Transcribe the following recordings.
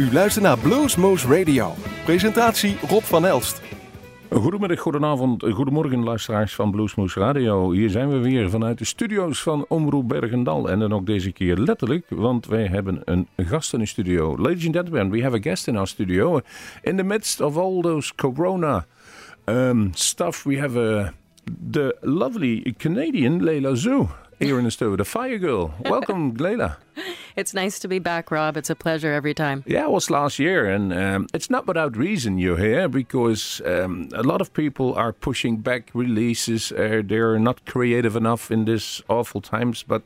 U luistert naar Bluesmoose Radio. Presentatie Rob van Elst. Goedemiddag, goedenavond, goedemorgen luisteraars van Bluesmoose Radio. Hier zijn we weer vanuit de studio's van Omroep Bergendal. En dan ook deze keer letterlijk, want wij hebben een gast in de studio. Ladies and gentlemen, we have a guest in our studio. In the midst of all those corona um, stuff, we have uh, the lovely Canadian Leila Zoo here in the studio, the Fire Girl. Welcome, Layla. It's nice to be back, Rob. It's a pleasure every time. Yeah, it was last year, and um, it's not without reason you're here because um, a lot of people are pushing back releases. Uh, they're not creative enough in this awful times, but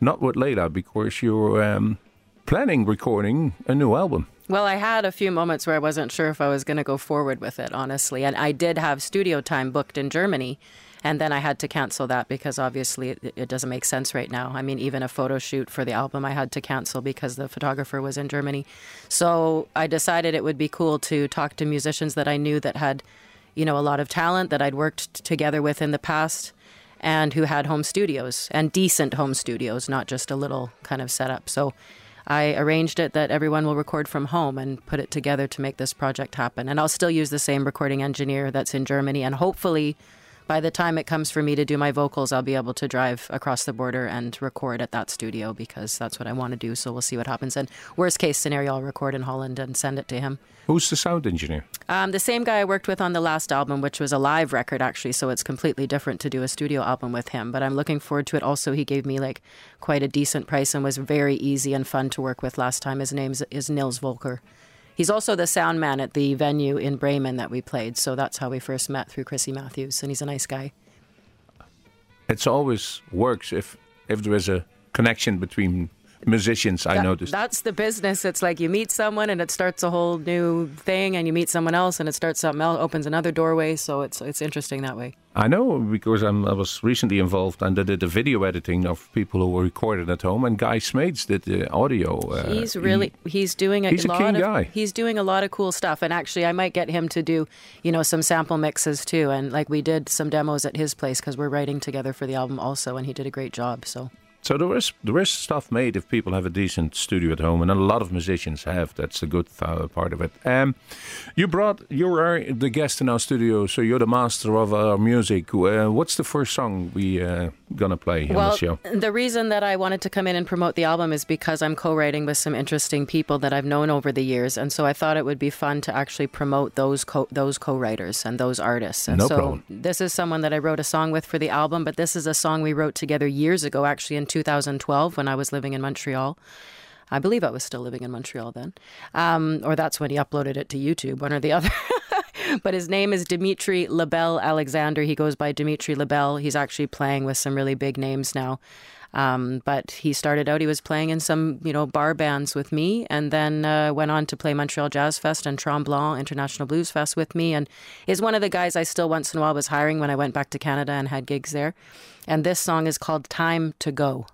not with Layla because you're um, planning recording a new album. Well, I had a few moments where I wasn't sure if I was going to go forward with it, honestly. And I did have studio time booked in Germany. And then I had to cancel that because obviously it, it, doesn't make sense right now. I mean, even a photo shoot for the album I had to cancel because the photographer was in Germany. So I decided it would be cool to talk to musicians that I knew that had, you know, a lot of talent that I'd worked together with in the past and who had home studios and decent home studios, not just a little kind of setup. So I arranged it that everyone will record from home and put it together to make this project happen. And I'll still use the same recording engineer that's in Germany. And hopefully, by the time it comes for me to do my vocals, I'll be able to drive across the border and record at that studio because that's what I want to do. So we'll see what happens. And worst case scenario, I'll record in Holland and send it to him. Who's the sound engineer? Um, the same guy I worked with on the last album, which was a live record actually, so it's completely different to do a studio album with him. But I'm looking forward to it. Also, he gave me like quite a decent price and was very easy and fun to work with last time. His name is Nils Volker. He's also the sound man at the venue in Bremen that we played, so that's how we first met through Chrissy Matthews, and he's a nice guy. It always works if if there is a connection between musicians, I noticed. That's the business. It's like you meet someone and it starts a whole new thing, and you meet someone else and it starts something else, opens another doorway. So it's it's interesting that way. I know because I'm, I was recently involved and I did the video editing of people who were recorded at home, and Guy Smeets did the audio. Uh, he's really he's doing a he's lot of guy. he's doing a lot of cool stuff. And actually, I might get him to do you know some sample mixes too. And like we did some demos at his place because we're writing together for the album also, and he did a great job. So. So there is there is stuff made if people have a decent studio at home, and a lot of musicians have. That's the good th- part of it. Um, you brought you are the guest in our studio, so you're the master of our music. Uh, what's the first song we uh, gonna play on Well, the show? the reason that I wanted to come in and promote the album is because I'm co-writing with some interesting people that I've known over the years, and so I thought it would be fun to actually promote those co- those co-writers and those artists. And No so problem. this is someone that I wrote a song with for the album, but this is a song we wrote together years ago, actually in 2012 when I was living in Montreal. I believe I was still living in Montreal then, um, or that's when he uploaded it to YouTube, one or the other. but his name is Dimitri Labelle Alexander. He goes by Dimitri Labelle. He's actually playing with some really big names now. Um, but he started out, he was playing in some, you know, bar bands with me and then uh, went on to play Montreal Jazz Fest and Tremblant International Blues Fest with me and is one of the guys I still once in a while was hiring when I went back to Canada and had gigs there. And this song is called Time to Go.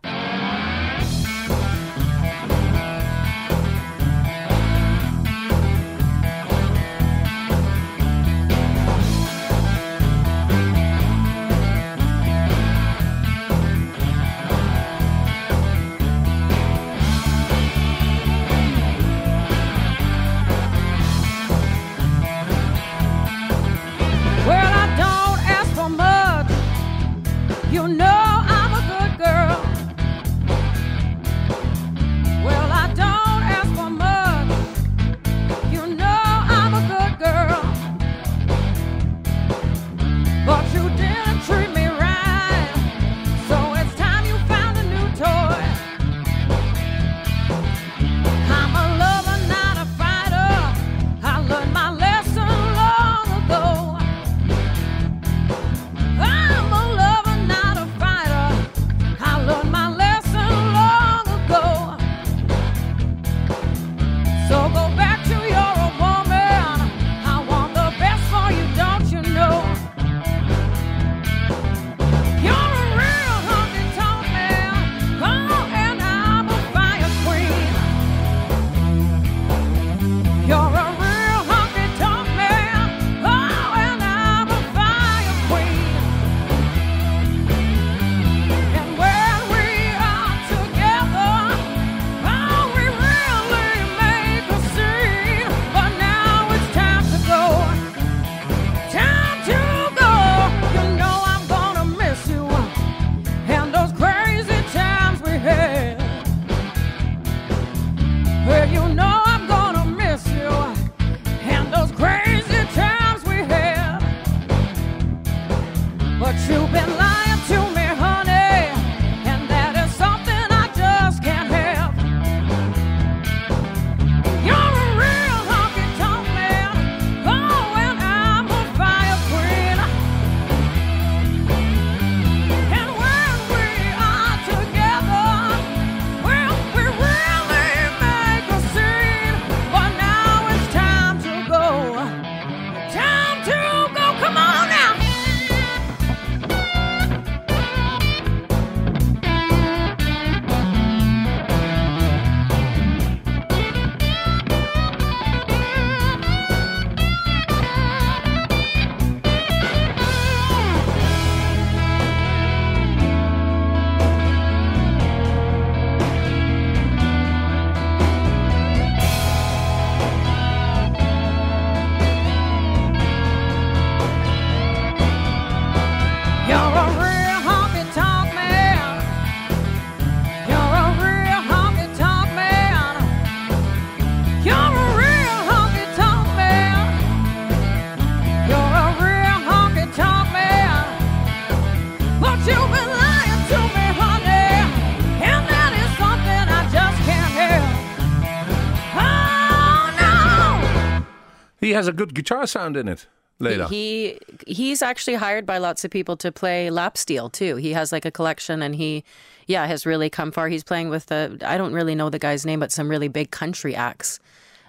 Has a good guitar sound in it. Later. He he's actually hired by lots of people to play lap steel too. He has like a collection, and he, yeah, has really come far. He's playing with the I don't really know the guy's name, but some really big country acts,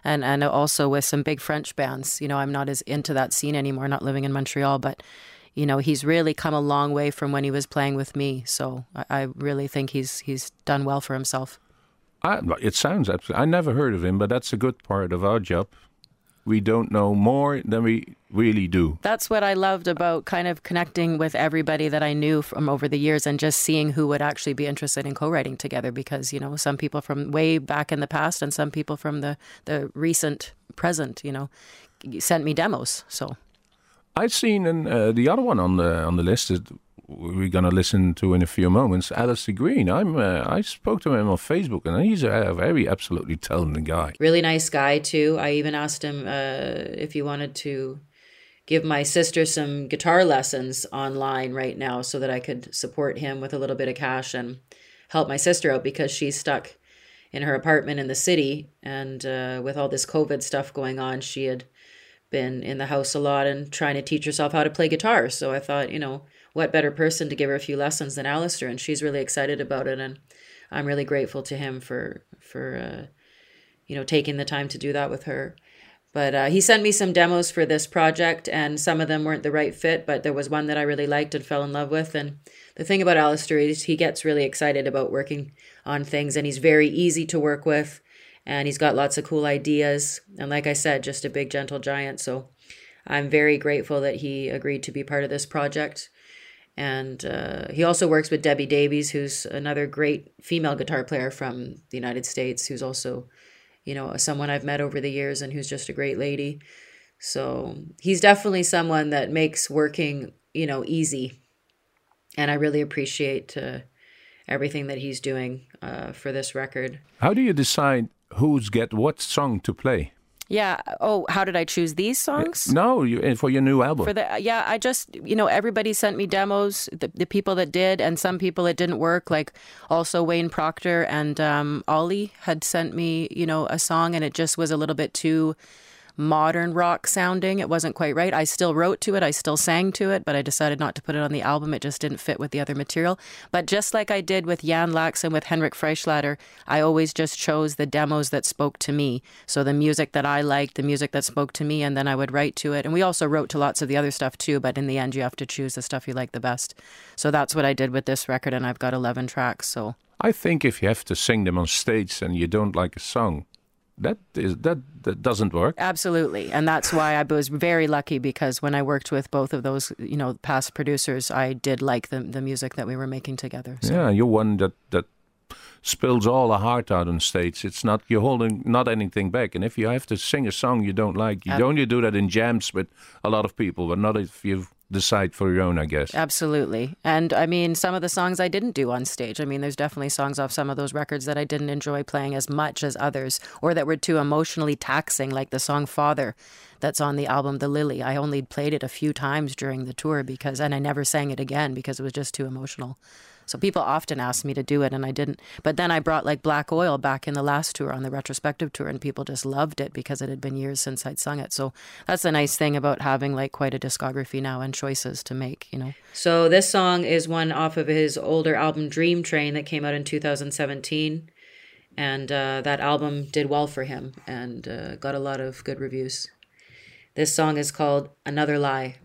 and and also with some big French bands. You know, I'm not as into that scene anymore, not living in Montreal, but you know, he's really come a long way from when he was playing with me. So I, I really think he's he's done well for himself. I, it sounds absolutely. I never heard of him, but that's a good part of our job we don't know more than we really do. That's what I loved about kind of connecting with everybody that I knew from over the years and just seeing who would actually be interested in co-writing together because, you know, some people from way back in the past and some people from the, the recent present, you know, sent me demos. So I've seen and uh, the other one on the on the list is we're going to listen to in a few moments, Alastair Greene. I'm uh, I spoke to him on Facebook, and he's a very absolutely talented guy. Really nice guy too. I even asked him uh, if he wanted to give my sister some guitar lessons online right now, so that I could support him with a little bit of cash and help my sister out because she's stuck in her apartment in the city, and uh, with all this COVID stuff going on, she had been in the house a lot and trying to teach herself how to play guitar. So I thought, you know what better person to give her a few lessons than Alastair? And she's really excited about it, and I'm really grateful to him for for uh, you know taking the time to do that with her. But uh, he sent me some demos for this project, and some of them weren't the right fit, but there was one that I really liked and fell in love with. And the thing about Alastair is he gets really excited about working on things, and he's very easy to work with, and he's got lots of cool ideas. And like I said, just a big, gentle giant. So I'm very grateful that he agreed to be part of this project. And uh, he also works with Debbie Davies, who's another great female guitar player from the United States, who's also, you know, someone I've met over the years and who's just a great lady. So he's definitely someone that makes working, you know, easy. And I really appreciate uh, everything that he's doing uh, for this record. How do you decide who's get what song to play? Yeah. Oh, how did I choose these songs? No, you, for your new album. For the yeah, I just you know everybody sent me demos. The, the people that did, and some people it didn't work. Like also Wayne Proctor and um, Ollie had sent me you know a song, and it just was a little bit too modern rock sounding. It wasn't quite right. I still wrote to it, I still sang to it, but I decided not to put it on the album. It just didn't fit with the other material. But just like I did with Jan Laacks and with Henrik Freischlader, I always just chose the demos that spoke to me. So the music that I liked, the music that spoke to me, and then I would write to it. And we also wrote to lots of the other stuff too, but in the end, you have to choose the stuff you like the best. So that's what I did with this record, and I've got 11 tracks. So I think if you have to sing them on stage and you don't like a song, that is that that doesn't work. Absolutely. And that's why i was very lucky because when i worked with both of those you know past producers i did like the the music that we were making together so. yeah you're one that that spills all the heart out on stage. It's not you're holding not anything back. And if you have to sing a song you don't like you only do that in jams with a lot of people but not if you've decide for your own, I guess. Absolutely. And I mean, some of the songs I didn't do on stage. I mean, there's definitely songs off some of those records that I didn't enjoy playing as much as others or that were too emotionally taxing, like the song Father that's on the album The Lily. I only played it a few times during the tour because, and I never sang it again because it was just too emotional. So people often ask me to do it, and I didn't. But then I brought like Black Oil back in the last tour on the retrospective tour, and people just loved it because it had been years since I'd sung it. So that's the nice thing about having like quite a discography now and choices to make, you know. So this song is one off of his older album Dream Train that came out in 2017. And uh, that album did well for him and uh, got a lot of good reviews. This song is called Another Lie.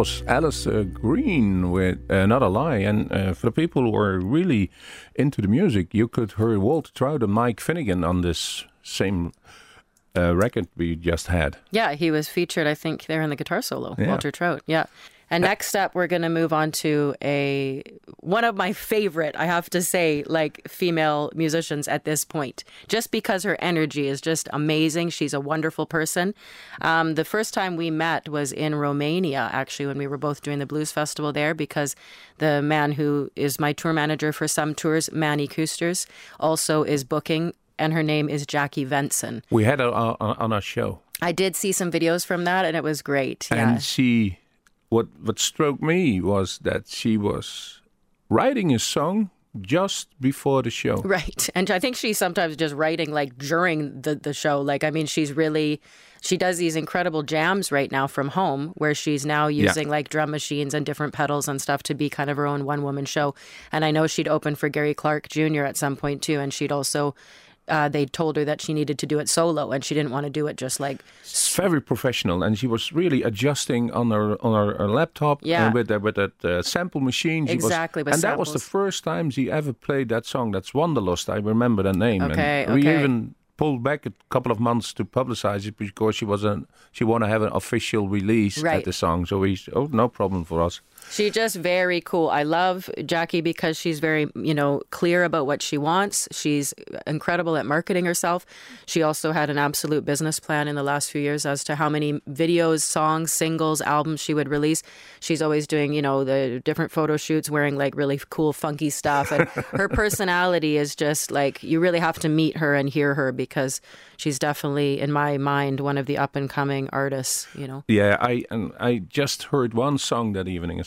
Was Alice uh, Green with uh, Not a Lie. And uh, for the people who are really into the music, you could hear Walter Trout and Mike Finnigan on this same uh, record we just had. Yeah, he was featured, I think, there in the guitar solo, Yeah. Walter Trout. Yeah. And next up, we're going to move on to a one of my favorite, I have to say, like female musicians at this point, just because her energy is just amazing. She's a wonderful person. Um, the first time we met was in Romania, actually, when we were both doing the blues festival there, because the man who is my tour manager for some tours, Manny Koosters, also is booking, and her name is Jackie Venson. We had her on, on our show. I did see some videos from that, and it was great. Yeah. And she, what what struck me was that she was writing a song just before the show. Right. And I think she's sometimes just writing like during the, the show. Like, I mean, she's really, she does these incredible jams right now from home where she's now using like drum machines and different pedals and stuff to be kind of her own one woman show. And I know she'd open for Gary Clark Jr. at some point too. And she'd also, uh, they told her that she needed to do it solo and she didn't want to do it just like It's very professional, and she was really adjusting on her on her, her laptop Yeah. and with that with that uh, sample machine. She Exactly, was, and that was the first time she ever played that song. That's Wanderlust. I remember that name. Okay, and we okay. even pulled back a couple of months to publicize it because she wasn't. She want to have an official release Right. at the song. So we oh no problem for us. She's just very cool. I love Jackie because she's very, you know, clear about what she wants. She's incredible at marketing herself. She also had an absolute business plan in the last few years as to how many videos, songs, singles, albums she would release. She's always doing, you know, the different photo shoots wearing like really cool funky stuff and her personality is just like you really have to meet her and hear her because she's definitely in my mind one of the up and coming artists, you know. Yeah, I and I just heard one song that evening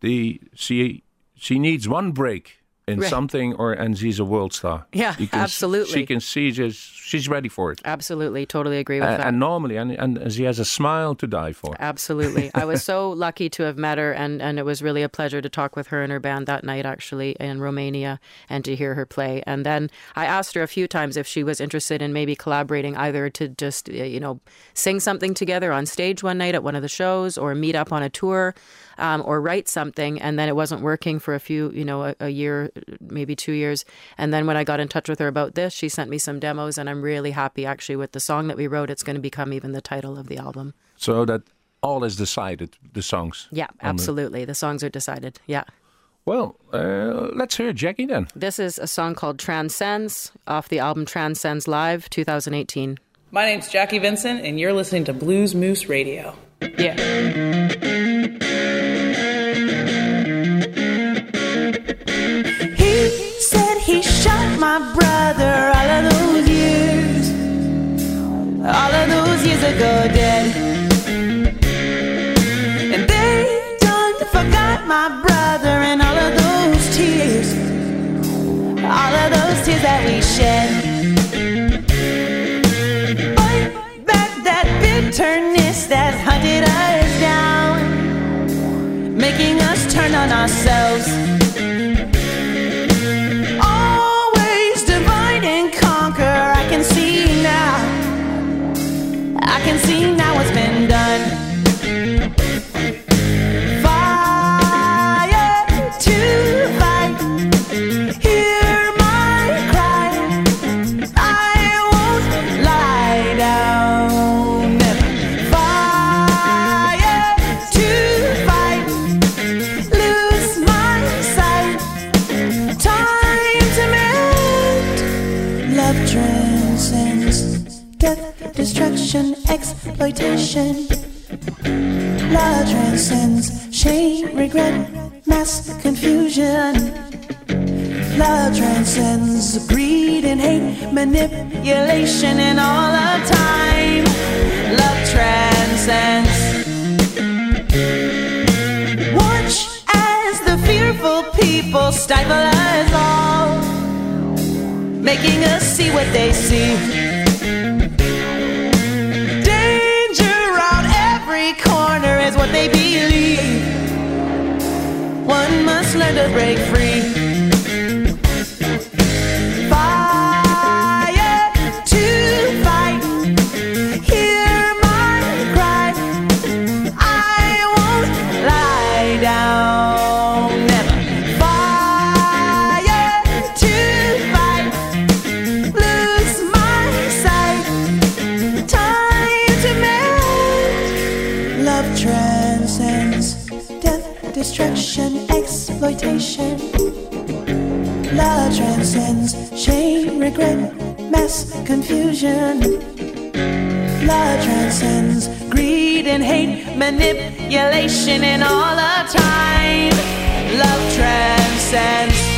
the she she needs one break in Right. something or and she's a world star. Yeah, can absolutely. She can see just she's ready for it. Absolutely, totally agree with Uh, that. and normally, and, and she has a smile to die for. Absolutely. I was so lucky to have met her, and, and it was really a pleasure to talk with her and her band that night, actually, in Romania, and to hear her play. And then I asked her a few times if she was interested in maybe collaborating either to just, you know, sing something together on stage one night at one of the shows or meet up on a tour um, or write something. And then it wasn't working for a few, you know, a, a year, maybe two years. And then when I got in touch with her about this, she sent me some demos, and I'm really happy actually with the song that we wrote. It's going to become even the title of the album. So that all is decided, the songs. Yeah, on the- absolutely. The songs are decided. Yeah. Well, uh, let's hear Jackie then. This is a song called Transcends off the album Transcends Live 2018. My name's Jackie Venson, and you're listening to Blues Moose Radio. Yeah. My brother all of those years. All of those years ago, dead. And they done forgot my brother and all of those tears. All of those tears that we shed. Fight back that bitterness that hunted us down, making us turn on ourselves. Regret, mass confusion. Love transcends greed and hate, manipulation, and all of time. Love transcends. Watch as the fearful people stifle us all, making us see what they see. Danger around every corner is what they believe. One must learn to break free. Love transcends shame, regret, mess, confusion. Love transcends greed and hate, manipulation, and all the time. Love transcends.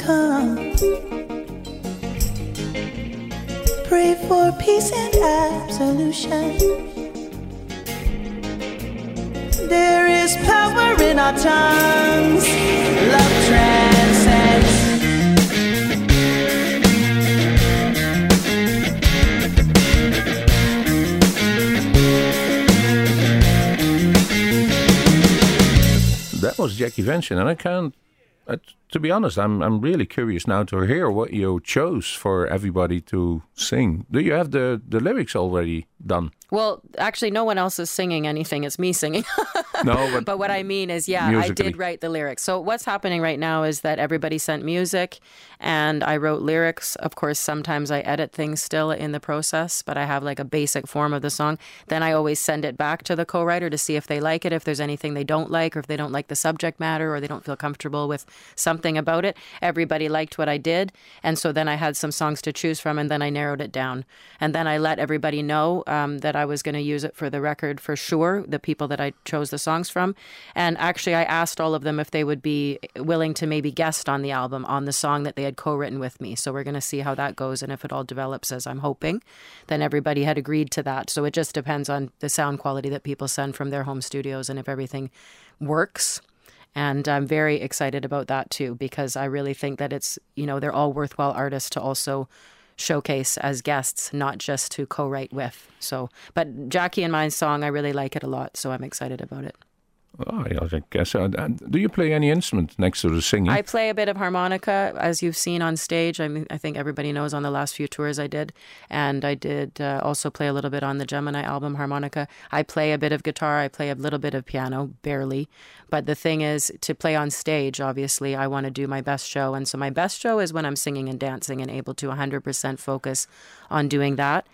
Come. Pray for peace and absolution. There is power in our tongues. Love transcends. That was Jackie Venson, and I can't. To be honest, I'm I'm really curious now to hear what you chose for everybody to sing. Do you have the the lyrics already done? Well, actually, no one else is singing anything. It's me singing. No, but, But what I mean is, yeah, I did write the lyrics. So what's happening right now is that everybody sent music and I wrote lyrics. Of course, sometimes I edit things still in the process, but I have like a basic form of the song. Then I always send it back to the co-writer to see if they like it, if there's anything they don't like, or if they don't like the subject matter or they don't feel comfortable with something about it. Everybody liked what I did. And so then I had some songs to choose from and then I narrowed it down. And then I let everybody know um, that I was going to use it for the record for sure, the people that I chose the songs from. And actually, I asked all of them if they would be willing to maybe guest on the album on the song that they had co written with me. So we're going to see how that goes. And if it all develops as I'm hoping, then everybody had agreed to that. So it just depends on the sound quality that people send from their home studios and if everything works. And I'm very excited about that too, because I really think that it's, you know, they're all worthwhile artists to also showcase as guests, not just to co write with. So, but Jackie and my song, I really like it a lot. So I'm excited about it. Oh, I guess. Do you play any instrument next to the singing? I play a bit of harmonica, as you've seen on stage. I mean, I think everybody knows on the last few tours I did, and I did uh, also play a little bit on the Gemini album harmonica. I play a bit of guitar. I play a little bit of piano, barely. But the thing is, to play on stage, obviously, I want to do my best show, and so my best show is when I'm singing and dancing and able to 100% focus on doing that.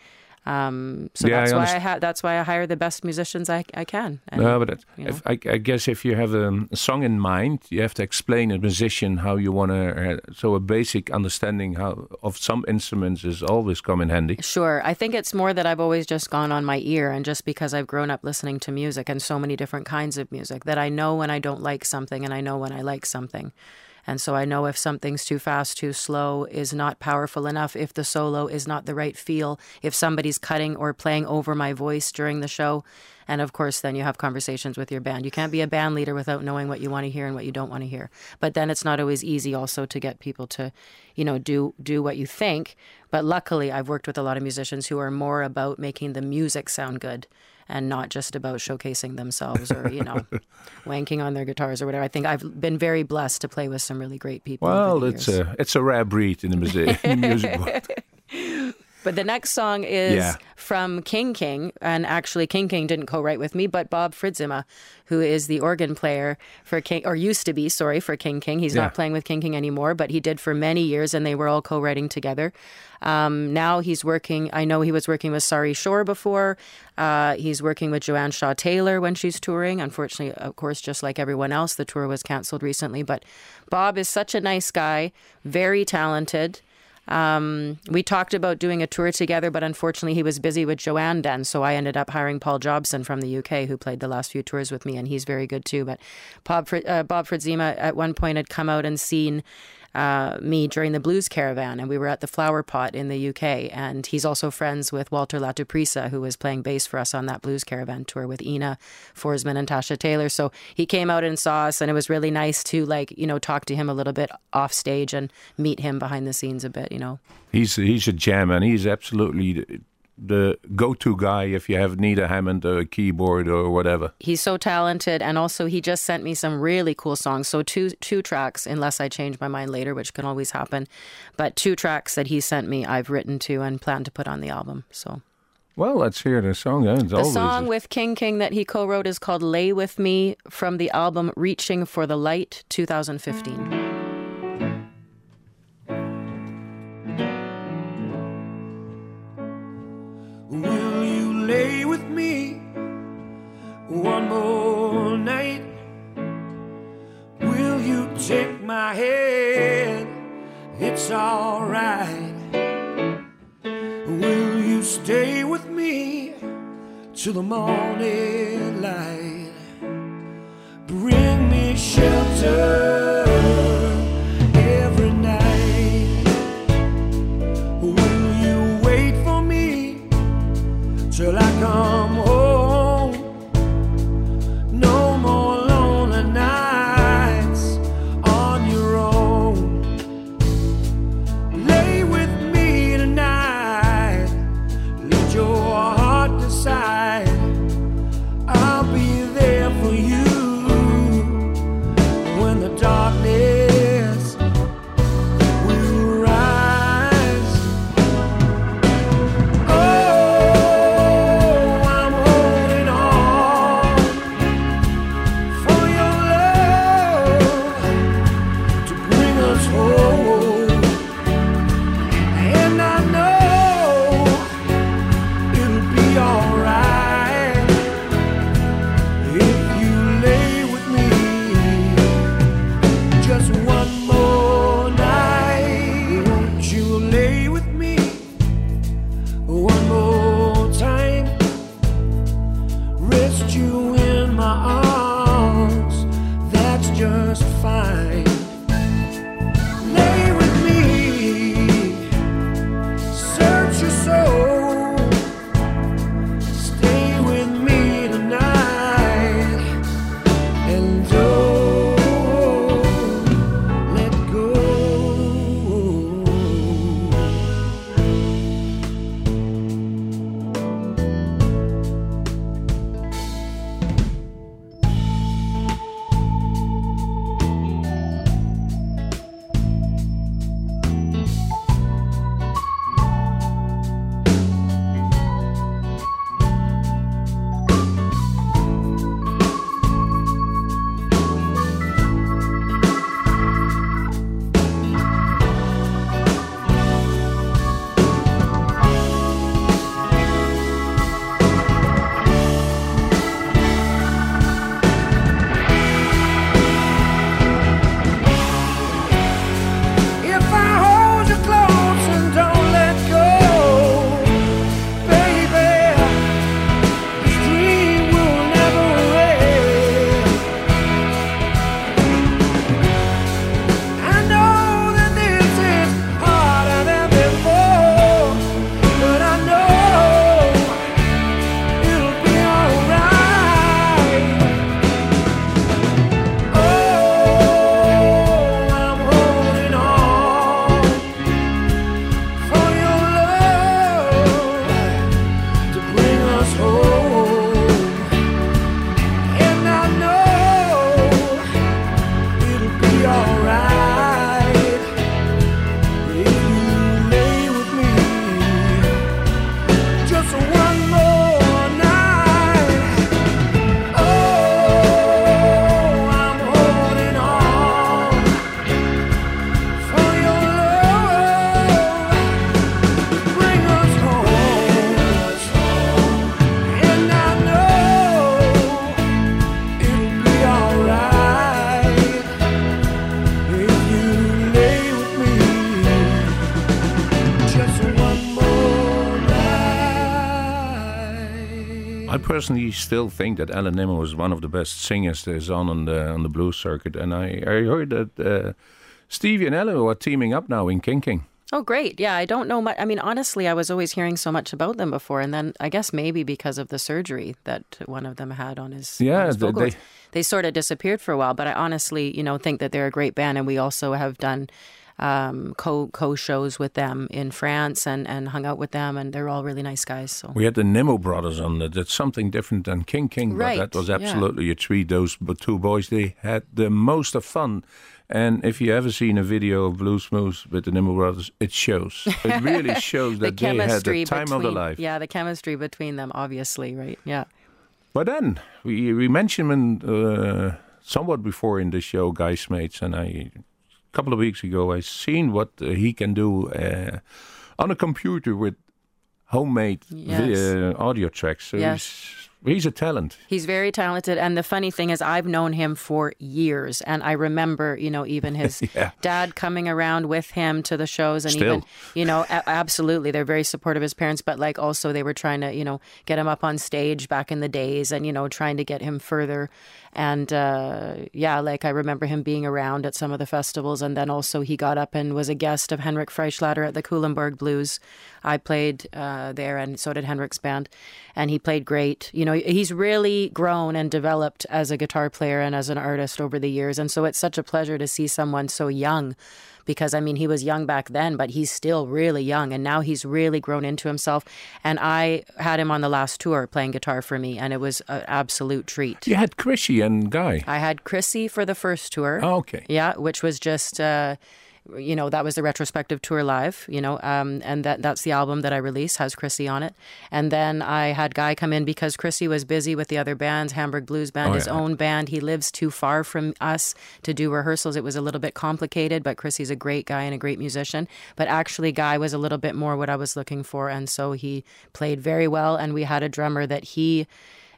Um, so Yeah, I that's why I ha- that's why I hire the best musicians I, I can. And, no, but you if, I, I guess if you have a, a song in mind, you have to explain a musician how you want to. Uh, so a basic understanding how of some instruments is always come in handy. Sure. I think it's more that I've always just gone on my ear, and just because I've grown up listening to music and so many different kinds of music, that I know when I don't like something and I know when I like something. And so I know if something's too fast, too slow, is not powerful enough, if the solo is not the right feel, if somebody's cutting or playing over my voice during the show. And of course, then you have conversations with your band. You can't be a band leader without knowing what you want to hear and what you don't want to hear. But then it's not always easy also to get people to, you know, do do what you think. But luckily, I've worked with a lot of musicians who are more about making the music sound good and not just about showcasing themselves or, you know, wanking on their guitars or whatever. I think I've been very blessed to play with some really great people. Well, it's years. a it's a rare breed in the music, in the music world. But the next song is Yeah. from King King, and actually King King didn't co-write with me, but Bob Fridzema, who is the organ player for King, or used to be, sorry, for King King. He's Yeah. not playing with King King anymore, but he did for many years, and they were all co-writing together. Um, now he's working. I know he was working with Sari Schorr before. Uh, he's working with Joanne Shaw Taylor when she's touring. Unfortunately, of course, just like everyone else, the tour was canceled recently. But Bob is such a nice guy, very talented. Um, we talked about doing a tour together, but unfortunately, he was busy with Joanne then. So I ended up hiring Paul Jobson from the UK, who played the last few tours with me, and he's very good too. But Bob, uh, Bob at one point had come out and seen uh, me during the Blues Caravan, and we were at the Flower Pot in the UK. And he's also friends with Walter Latupeirissa, who was playing bass for us on that Blues Caravan tour with Ina Forsman and Tasha Taylor. So he came out and saw us, and it was really nice to like you know talk to him a little bit off stage and meet him behind the scenes a bit. You know, he's he's a gem, and he's absolutely the go-to guy if you have need a Hammond a keyboard or whatever. He's so talented, and also he just sent me some really cool songs. So two two tracks, unless I change my mind later, which can always happen. But two tracks that he sent me, I've written to and plan to put on the album. So. Well, let's hear the song. the song with King King that he co-wrote is called "Lay with Me" from the album "Reaching for the Light" 2015. One more night? Will you take my hand? It's alright. Will you stay with me till the morning light? Bring me shelter personally still think that Alan Nimmo is one of the best singers there's on on the on the blues circuit, and I I heard that uh, Stevie and Alan are teaming up now in King King. Oh, great. Yeah, I don't know much. I mean, honestly, I was always hearing so much about them before. And then I guess maybe because of the surgery that one of them had on his, on Yeah, his they- vocals, they- they, sort of disappeared for a while. But I honestly, you know, think that they're a great band. And we also have done um, co co shows with them in France and, and hung out with them. And they're all really nice guys. So We had the Nimmo brothers on that. That's something different than King King, Right, but that was yeah. absolutely a treat. Those two boys, they had the most of fun. And if you ever seen a video of Bluesmoose with the Nimmo brothers, it shows. It really shows the that they had the time between, of their life. yeah, the chemistry between them, obviously, right? Yeah. But then we we mentioned uh, somewhat before in the show, Guy Smeets, and I couple of weeks ago I seen what uh, he can do uh, on a computer with homemade vi- Yes. uh, audio tracks. So Yes. he's, he's a talent. He's very talented. And the funny thing is, I've known him for years. And I remember, you know, even his Yeah. dad coming around with him to the shows. And Still. even, you know, a- absolutely. They're very supportive of his parents. But like also, they were trying to, you know, get him up on stage back in the days and, you know, trying to get him further. And uh, yeah, like I remember him being around at some of the festivals. And then also, he got up and was a guest of Henrik Freischlader at the Kuhlenberg Blues. I played uh, there, and so did Henrik's band. And he played great. You know, he's really grown and developed as a guitar player and as an artist over the years. And so it's such a pleasure to see someone so young because I mean, he was young back then, but he's still really young. And now he's really grown into himself. And I had him on the last tour playing guitar for me, and it was an absolute treat. You had Krissy and Guy. I had Krissy for the first tour. Oh, okay. Yeah, which was just, uh, you know, that was the retrospective tour live, you know, um, and that that's the album that I released, has Krissy on it. And then I had Guy come in because Krissy was busy with the other bands, Hamburg Blues Band, Oh, his yeah. own band. He lives too far from us to do rehearsals. It was a little bit complicated, but Krissy's a great guy and a great musician. But actually, Guy was a little bit more what I was looking for. And so he played very well. And we had a drummer that he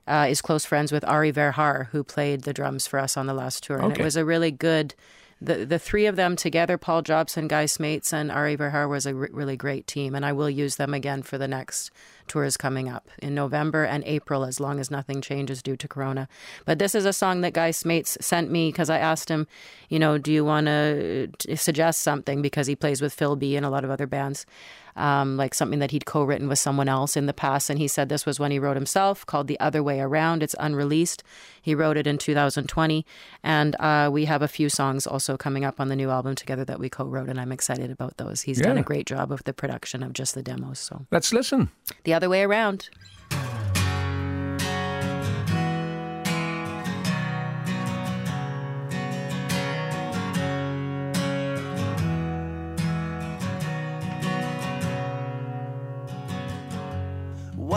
uh, is close friends with Ari Verhar, who played the drums for us on the last tour. And Okay. it was a really good, the, the three of them together, Paul Jobson, Guy Smeets, and Ari Verhar, was a re- really great team. And I will use them again for the next tours coming up in November and April, as long as nothing changes due to Corona. But this is a song that Guy Smeets sent me because I asked him, you know, do you want uh, to suggest something? Because he plays with Phil Bee and a lot of other bands um, like something that he'd co-written with someone else in the past. And he said this was one he wrote himself, called "The Other Way Around." It's unreleased. He wrote it in 2020, and uh, we have a few songs also coming up on the new album together that we co-wrote, and I'm excited about those. He's done a great job of the production of just the demos. So Let's listen. "The Other Way Around."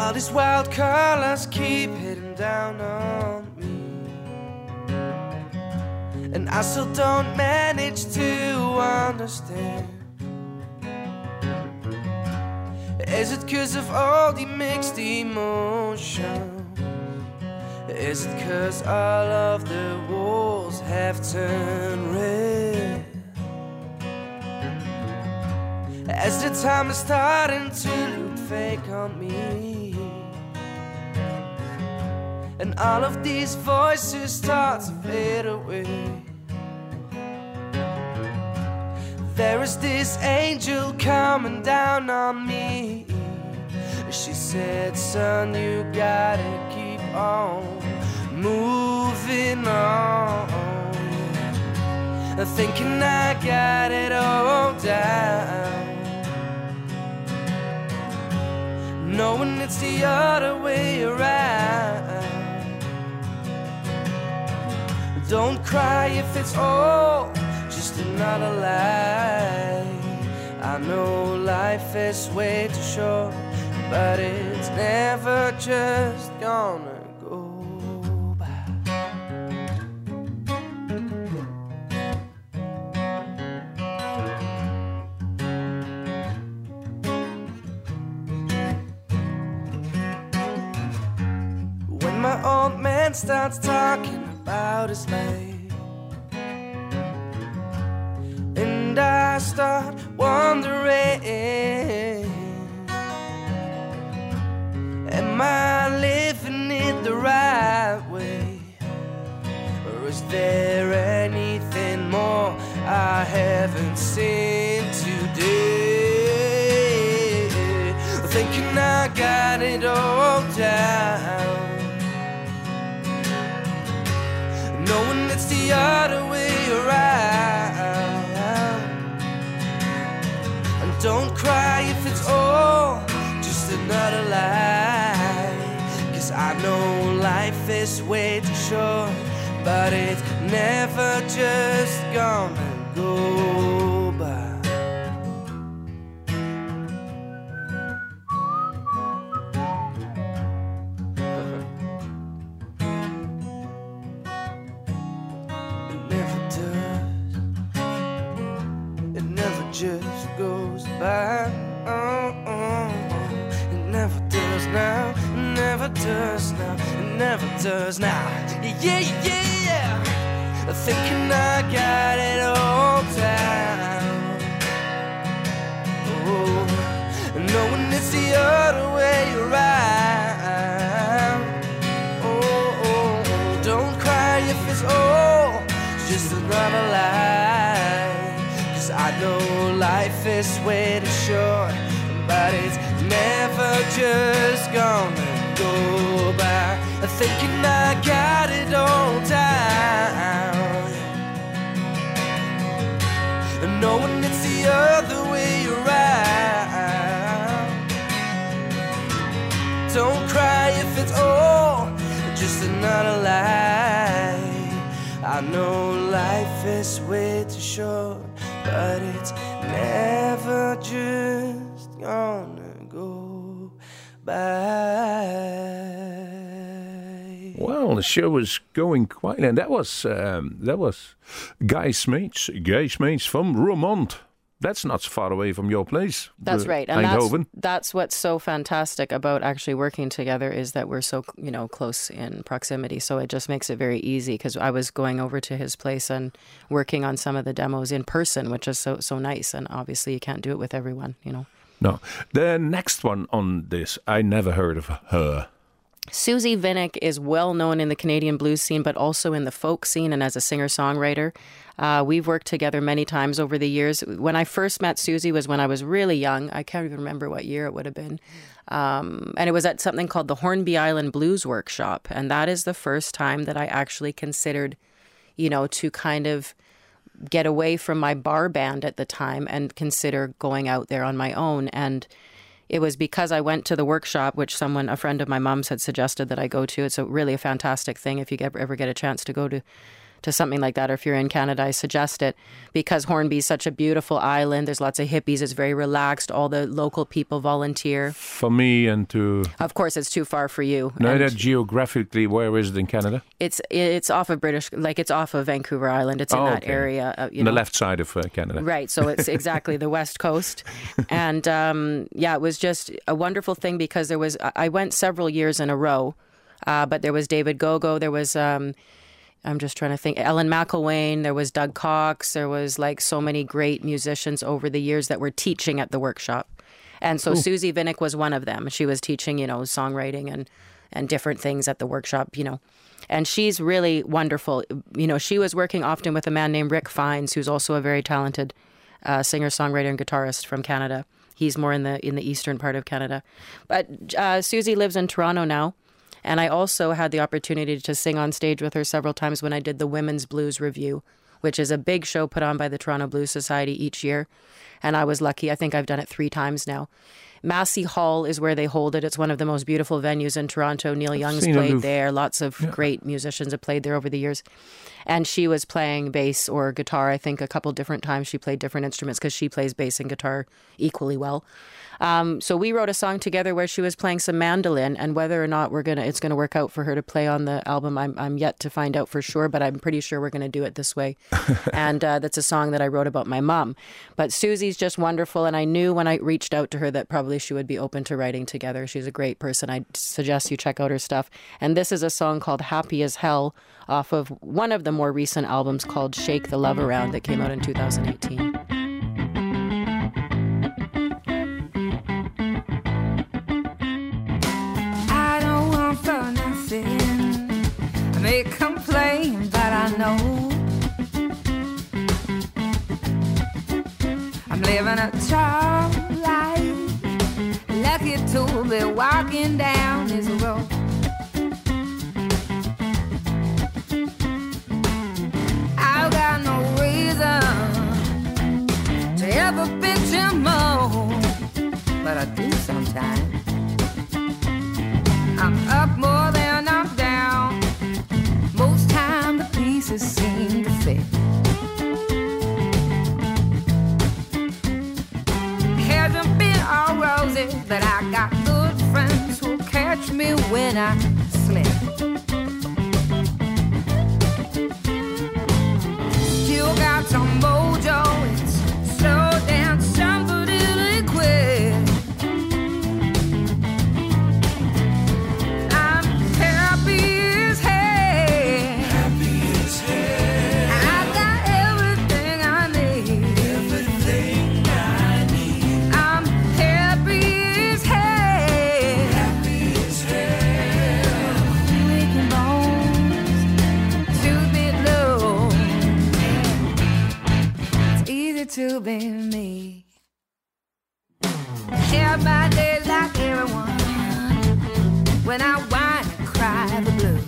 While these wild colors keep hitting down on me. And I still don't manage to understand. Is it cause of all the mixed emotions? Is it cause all of the walls have turned red? As the time is starting to look fake on me And all of these voices start to fade away. There is this angel coming down on me. She said, son, you gotta keep on moving on. Thinking I got it all down. Knowing it's the other way around. Don't cry if it's all just another lie. I know life is way too short, but it's never just gonna go by. When my old man starts talking about his life, and I start wondering, am I living it the right way? Or is there anything more I I haven't seen today. Thinking I got it all down. The other way around. And don't cry if it's all just another lie. Cause I know life is way too short, but it's never just gonna life is way too short, but it's never just gonna go by. Thinking I got it all down. Knowing it's the other way around. Don't cry if it's all just another lie. I know life is way the show was going quite, and that was um, that was Guy Smeets, Guy Smeets from Roermond. That's not far away from your place. That's uh, right, and that's, that's what's so fantastic about actually working together is that we're so you know close in proximity. So it just makes it very easy because I was going over to his place and working on some of the demos in person, which is so so nice. And obviously, you can't do it with everyone, you know. No, the next one on this, I never heard of her. Susie Vinnick is well known in the Canadian blues scene, but also in the folk scene and as a singer songwriter. Uh, we've worked together many times over the years. When I first met Susie was when I was really young. I can't even remember what year it would have been. Um, and it was at something called the Hornby Island Blues Workshop. And that is the first time that I actually considered, you know, to kind of get away from my bar band at the time and consider going out there on my own. And it was because I went to the workshop, which someone, a friend of my mom's, had suggested that I go to. It's a really a fantastic thing if you get, ever get a chance to go to to something like that, or if you're in Canada, I suggest it because Hornby is such a beautiful island. There's lots of hippies. It's very relaxed. All the local people volunteer. For me and to Of course, it's too far for you. And that geographically, where is it in Canada? it's it's off of British, like it's off of Vancouver Island. It's in Oh, that okay. area. Uh, the left side of uh, Canada. Right. So it's exactly the West Coast. And um, yeah, it was just a wonderful thing because there was, I I went several years in a row, uh, but there was David Gogo, there was, um, I'm just trying to think, Ellen McIlwaine, there was Doug Cox, there was like so many great musicians over the years that were teaching at the workshop. And so Susie Vinnick was one of them. She was teaching, you know, songwriting and, and different things at the workshop, you know. And she's really wonderful. You know, she was working often with a man named Rick Fines, who's also a very talented uh, singer, songwriter, and guitarist from Canada. He's more in the in the eastern part of Canada, but uh, Susie lives in Toronto now, and I also had the opportunity to sing on stage with her several times when I did the Women's Blues Revue, which is a big show put on by the Toronto Blues Society each year, and I was lucky. I think I've done it three times now. Massey Hall is where they hold it. It's one of the most beautiful venues in Toronto. Neil Young's played there. Lots of great musicians have played there over the years. And she was playing bass or guitar, I think, a couple different times. She played different instruments because she plays bass and guitar equally well. Um, so we wrote a song together where she was playing some mandolin, and whether or not we're gonna, it's gonna work out for her to play on the album, I'm, I'm yet to find out for sure. But I'm pretty sure we're gonna do it this way. and uh, that's a song that I wrote about my mom. But Susie's just wonderful, and I knew when I reached out to her that probably she would be open to writing together. She's a great person. I suggest you check out her stuff. And this is a song called "Happy as Hell" off of one of the more recent albums called "Shake the Love Around" that came out in 2018. I don't want for nothing. I may complain, but I know living a charmed life. Lucky to be walking down this road. To ever picture more, but I do sometimes. I'm up more than I'm down. Most time the pieces seem to fit. Hasn't been all rosy, but I got good friends who catch me when I easy to be me. Days like everyone when I whine and cry the blues.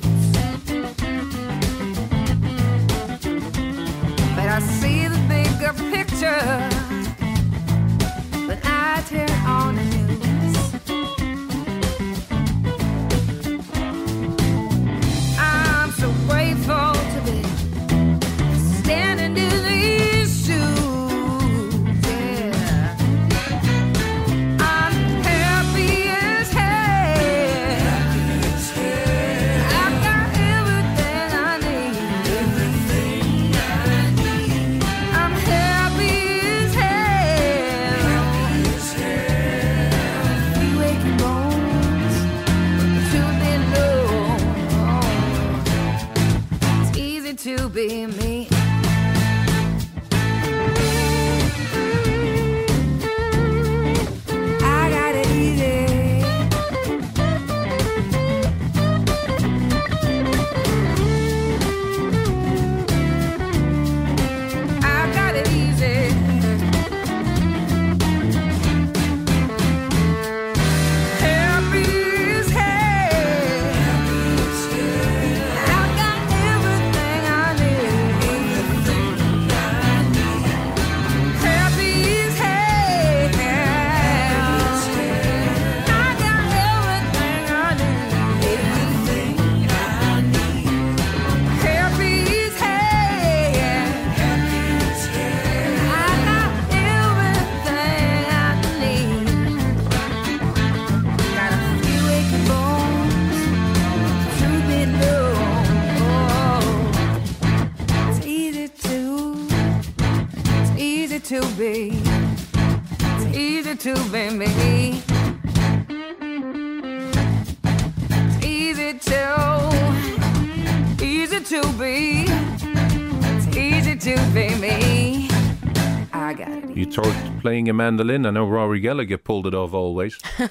But I see the bigger picture when I turn on talked playing a mandolin. I know Rory Gallagher pulled it off always.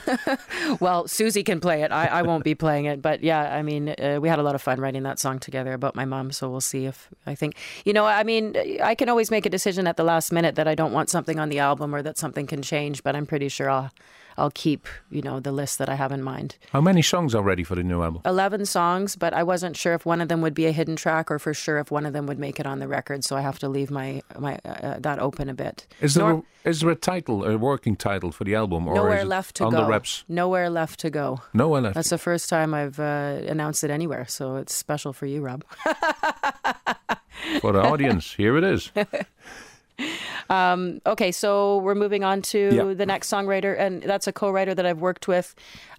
Well, Susie can play it. I, I won't be playing it. But yeah, I mean, uh, we had a lot of fun writing that song together about my mom. So we'll see if I think, you know, I mean, I can always make a decision at the last minute that I don't want something on the album or that something can change. But I'm pretty sure I'll, I'll keep, you know, the list that I have in mind. How many songs are ready for the new album? 11 songs, but I wasn't sure if one of them would be a hidden track or for sure if one of them would make it on the record. So I have to leave my, my uh, that open a bit. Is there, Nor- a, is there a title, a working title for the album? Or Nowhere left to on go. the reps? Nowhere left to go. Nowhere left. That's the first time I've uh, announced it anywhere, so it's special for you, Rob. for the audience. Here it is. Okay, so we're moving on to the next songwriter, and that's a co-writer that I've worked with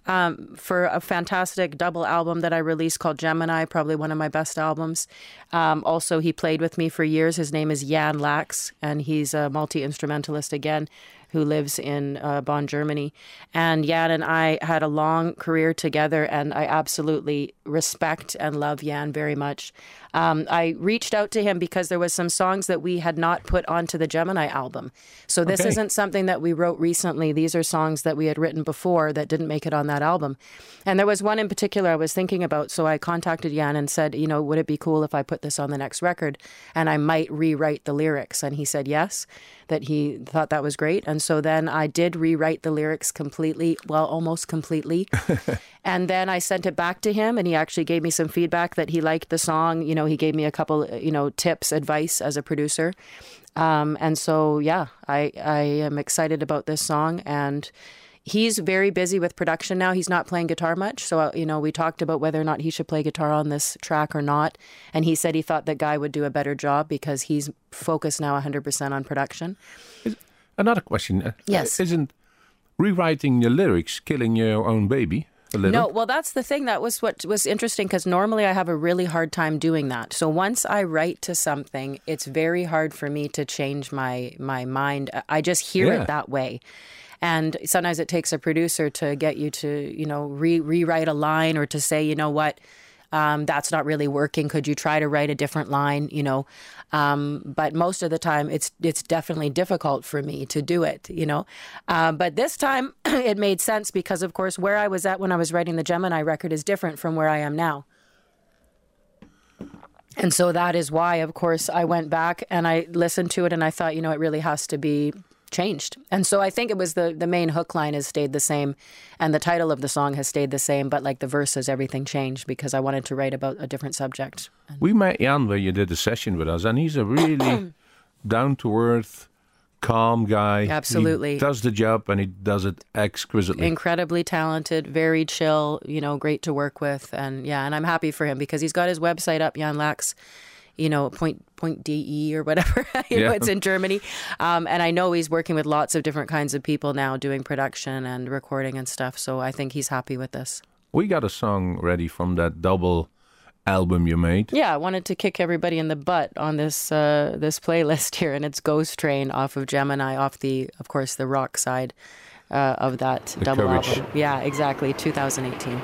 um, for a fantastic double album that I released called Gemini, probably one of my best albums. Um, also, he played with me for years. His name is Jan Laacks, and he's a multi instrumentalist again. Who lives in uh, Bonn, Germany. And Jan and I had a long career together, and I absolutely respect and love Jan very much. Um, I reached out to him because there was some songs that we had not put onto the Gemini album. So this Okay. isn't something that we wrote recently. These are songs that we had written before that didn't make it on that album. And there was one in particular I was thinking about. So I contacted Jan and said, you know, would it be cool if I put this on the next record and I might rewrite the lyrics? And he said yes, that he thought that was great. And so then I did rewrite the lyrics completely, well, almost completely. and then I sent it back to him and he actually gave me some feedback that he liked the song. You know, he gave me a couple, you know, tips, advice as a producer. Um, and so, yeah, I, I am excited about this song. And he's very busy with production now. He's not playing guitar much. So, uh, you know, we talked about whether or not he should play guitar on this track or not. And he said he thought that Guy would do a better job because he's focused now 100% on production. Another question. uh, Yes. Isn't rewriting your lyrics killing your own baby a little? No, well, that's the thing. That was what was interesting because normally I have a really hard time doing that. So once I write to something, it's very hard for me to change my my mind. I just hear Yeah. it that way. And sometimes it takes a producer to get you to, you know, re- rewrite a line or to say, you know what, um, that's not really working. Could you try to write a different line? You know, um, but most of the time, it's it's definitely difficult for me to do it. You know, uh, but this time it made sense because, of course, where I was at when I was writing the Gemini record is different from where I am now. And so that is why, of course, I went back and I listened to it and I thought, you know, it really has to be changed. And so I think it was the the main hook line has stayed the same and the title of the song has stayed the same, but like the verses, everything changed because I wanted to write about a different subject. We met Jan where you did a session with us, and he's a really down to earth, calm guy. Absolutely. He does the job and he does it exquisitely. Incredibly talented, very chill, you know, great to work with. And yeah, and I'm happy for him because he's got his website up, Jan Laacks, you know, point point DE or whatever. you know, it's in Germany. Um, and I know he's working with lots of different kinds of people now doing production and recording and stuff. So I think he's happy with this. we got a song ready from that double album you made. Yeah, I wanted to kick everybody in the butt on this uh, this playlist here, and it's Ghost Train off of Gemini, off the, of course, the rock side uh, of that The double Courage. album. Yeah, exactly, 2018.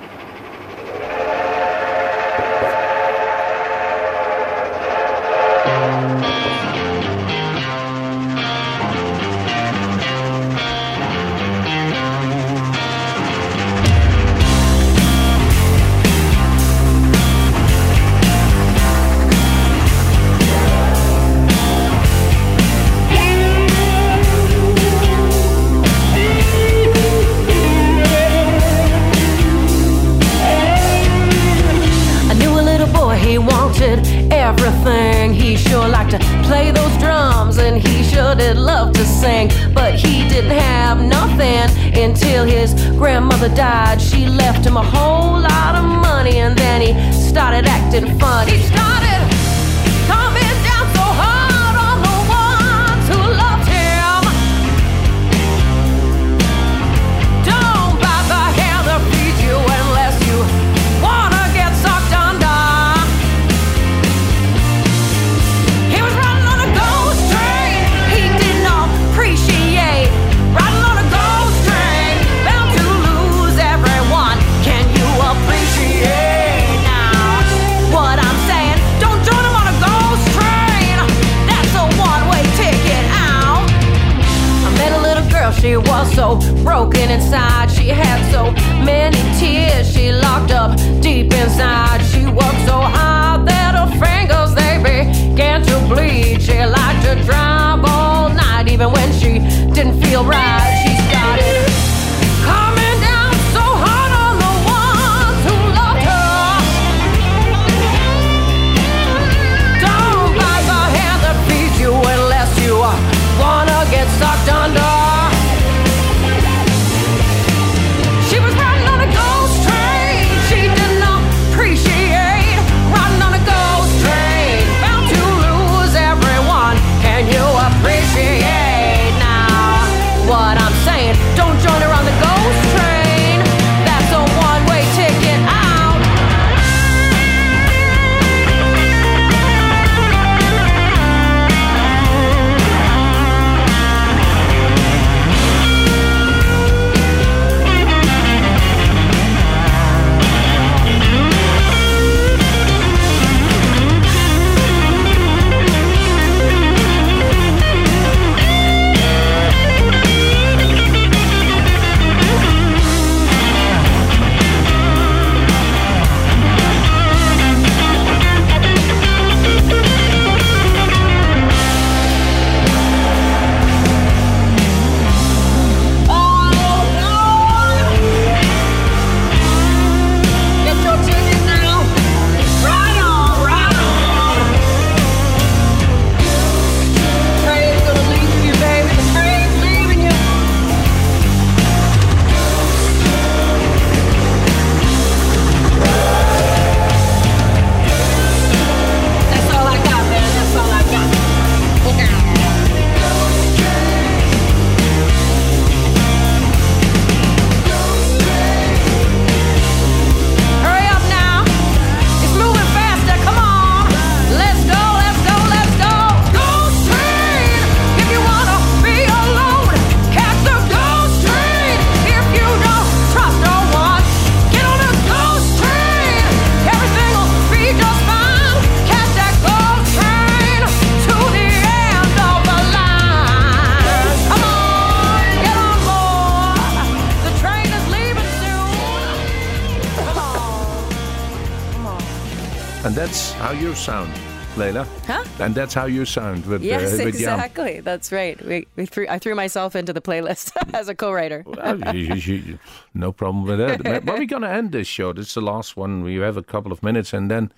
That's how you sound, Layla. Huh? And that's how you sound with, Yes, uh, with exactly. That's right. We, we threw, I threw myself into the playlist as a co-writer. Well, you- you- you- no problem with that. but we're going to end this show. This is the last one. We have a couple of minutes, and then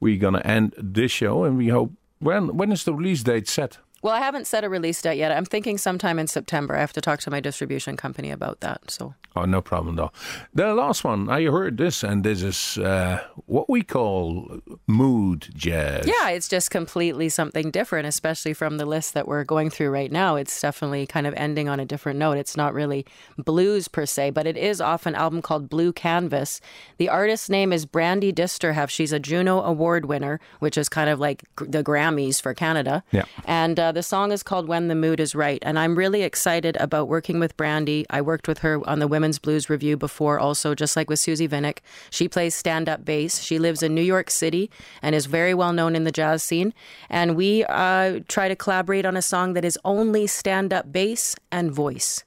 we're going to end this show. And we hope. When when is the release date set? Well, I haven't set a release date yet. I'm thinking sometime in September. I have to talk to my distribution company about that. So Oh, no problem though. The last one, I heard this, and this is uh, what we call mood jazz. Yeah, it's just completely something different, especially from the list that we're going through right now. It's definitely kind of ending on a different note. It's not really blues per se, but it is off an album called Blue Canvas. The artist's name is Brandi Disterheft. She's a Juno Award winner, which is kind of like the Grammys for Canada. Yeah. And uh, the song is called When the Mood is Right. And I'm really excited about working with Brandi. I worked with her on the Women's Blues Revue before, also, just like with Susie Vinnick. She plays stand up bass. She lives in New York City and is very well known in the jazz scene. And we uh, try to collaborate on a song that is only stand up bass and voice.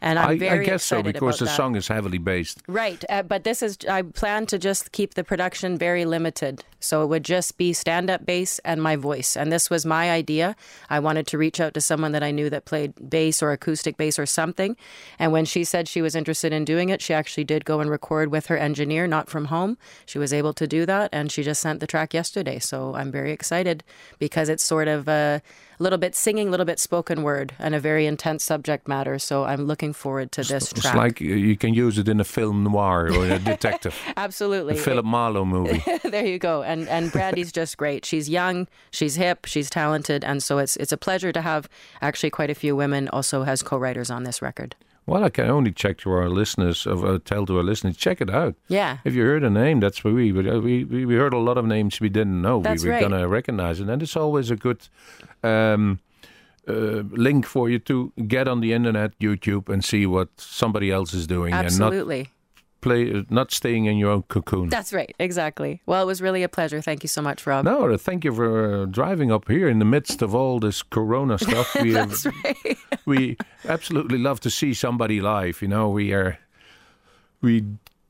And I'm I, I very guess so because the that. song is heavily based. Right, uh, but this is I plan to just keep the production very limited. So it would just be stand-up bass and my voice. And this was my idea. I wanted to reach out to someone that I knew that played bass or acoustic bass or something. And when she said she was interested in doing it, she actually did go and record with her engineer, not from home. She was able to do that and she just sent the track yesterday. So I'm very excited because it's sort of a little bit singing, a little bit spoken word and a very intense subject matter. So I'm looking forward to this It's track. like you can use it in a film noir or a detective, Absolutely. a Philip Marlowe movie. there you go. And and Brandi's just great. She's young, she's hip, she's talented, and so it's it's a pleasure to have actually quite a few women also as co-writers on this record. Well, I can only check to our listeners, of uh, tell to our listeners, check it out. Yeah. If you heard a name, that's what we, but, we we heard a lot of names we didn't know. That's we were right. gonna recognize it, and it's always a good um, uh, link for you to get on the internet, YouTube, and see what somebody else is doing, and not Absolutely. Play, not staying in your own cocoon. That's right. Exactly. Well, it was really a pleasure. Thank you so much, Rob. No, thank you for uh, driving up here in the midst of all this Corona stuff. We have- right. we absolutely love to see somebody live. You know, we are we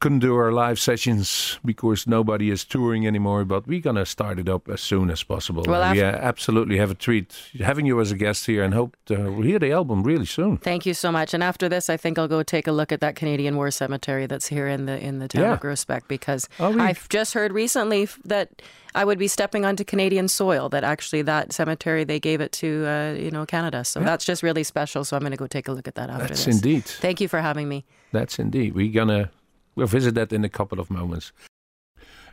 couldn't do our live sessions because nobody is touring anymore, but we're gonna start it up as soon as possible. Well, we uh, absolutely have a treat having you as a guest here, and hope to hear the album really soon. Thank you so much. And after this, I think I'll go take a look at that Canadian War cemetery that's here in the in the town Yeah. of Groesbeek because Oh, I've just heard recently that I would be stepping onto Canadian soil. That actually that cemetery they gave it to uh, you know Canada. So that's just really special. So I'm going to go take a look at that after That's this. indeed. Thank you for having me. That's indeed. We're gonna we'll visit that in a couple of moments.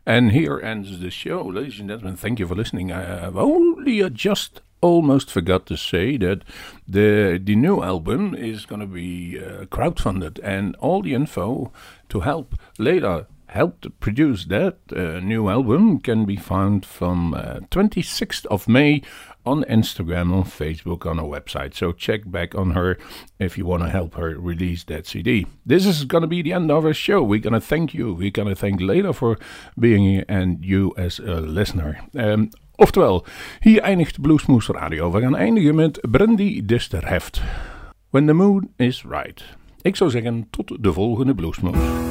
And here ends the show, ladies and gentlemen. Thank you for listening. I have only uh, just almost forgot to say that the the new album is going to be uh, crowdfunded, and all the info to help later help produce that uh, new album can be found from uh, 26th of May on Instagram, on Facebook, on our website. So check back on her if you want to help her release that CD. This is going to be the end of our show. We're going to thank you. We're going to thank Leila for being here and you as a listener. Um, oftewel, hier eindigt Bluesmoose Radio. We gaan eindigen met Brandy Disterheft. When the mood is right. Ik zou zeggen, tot de volgende Bluesmoose.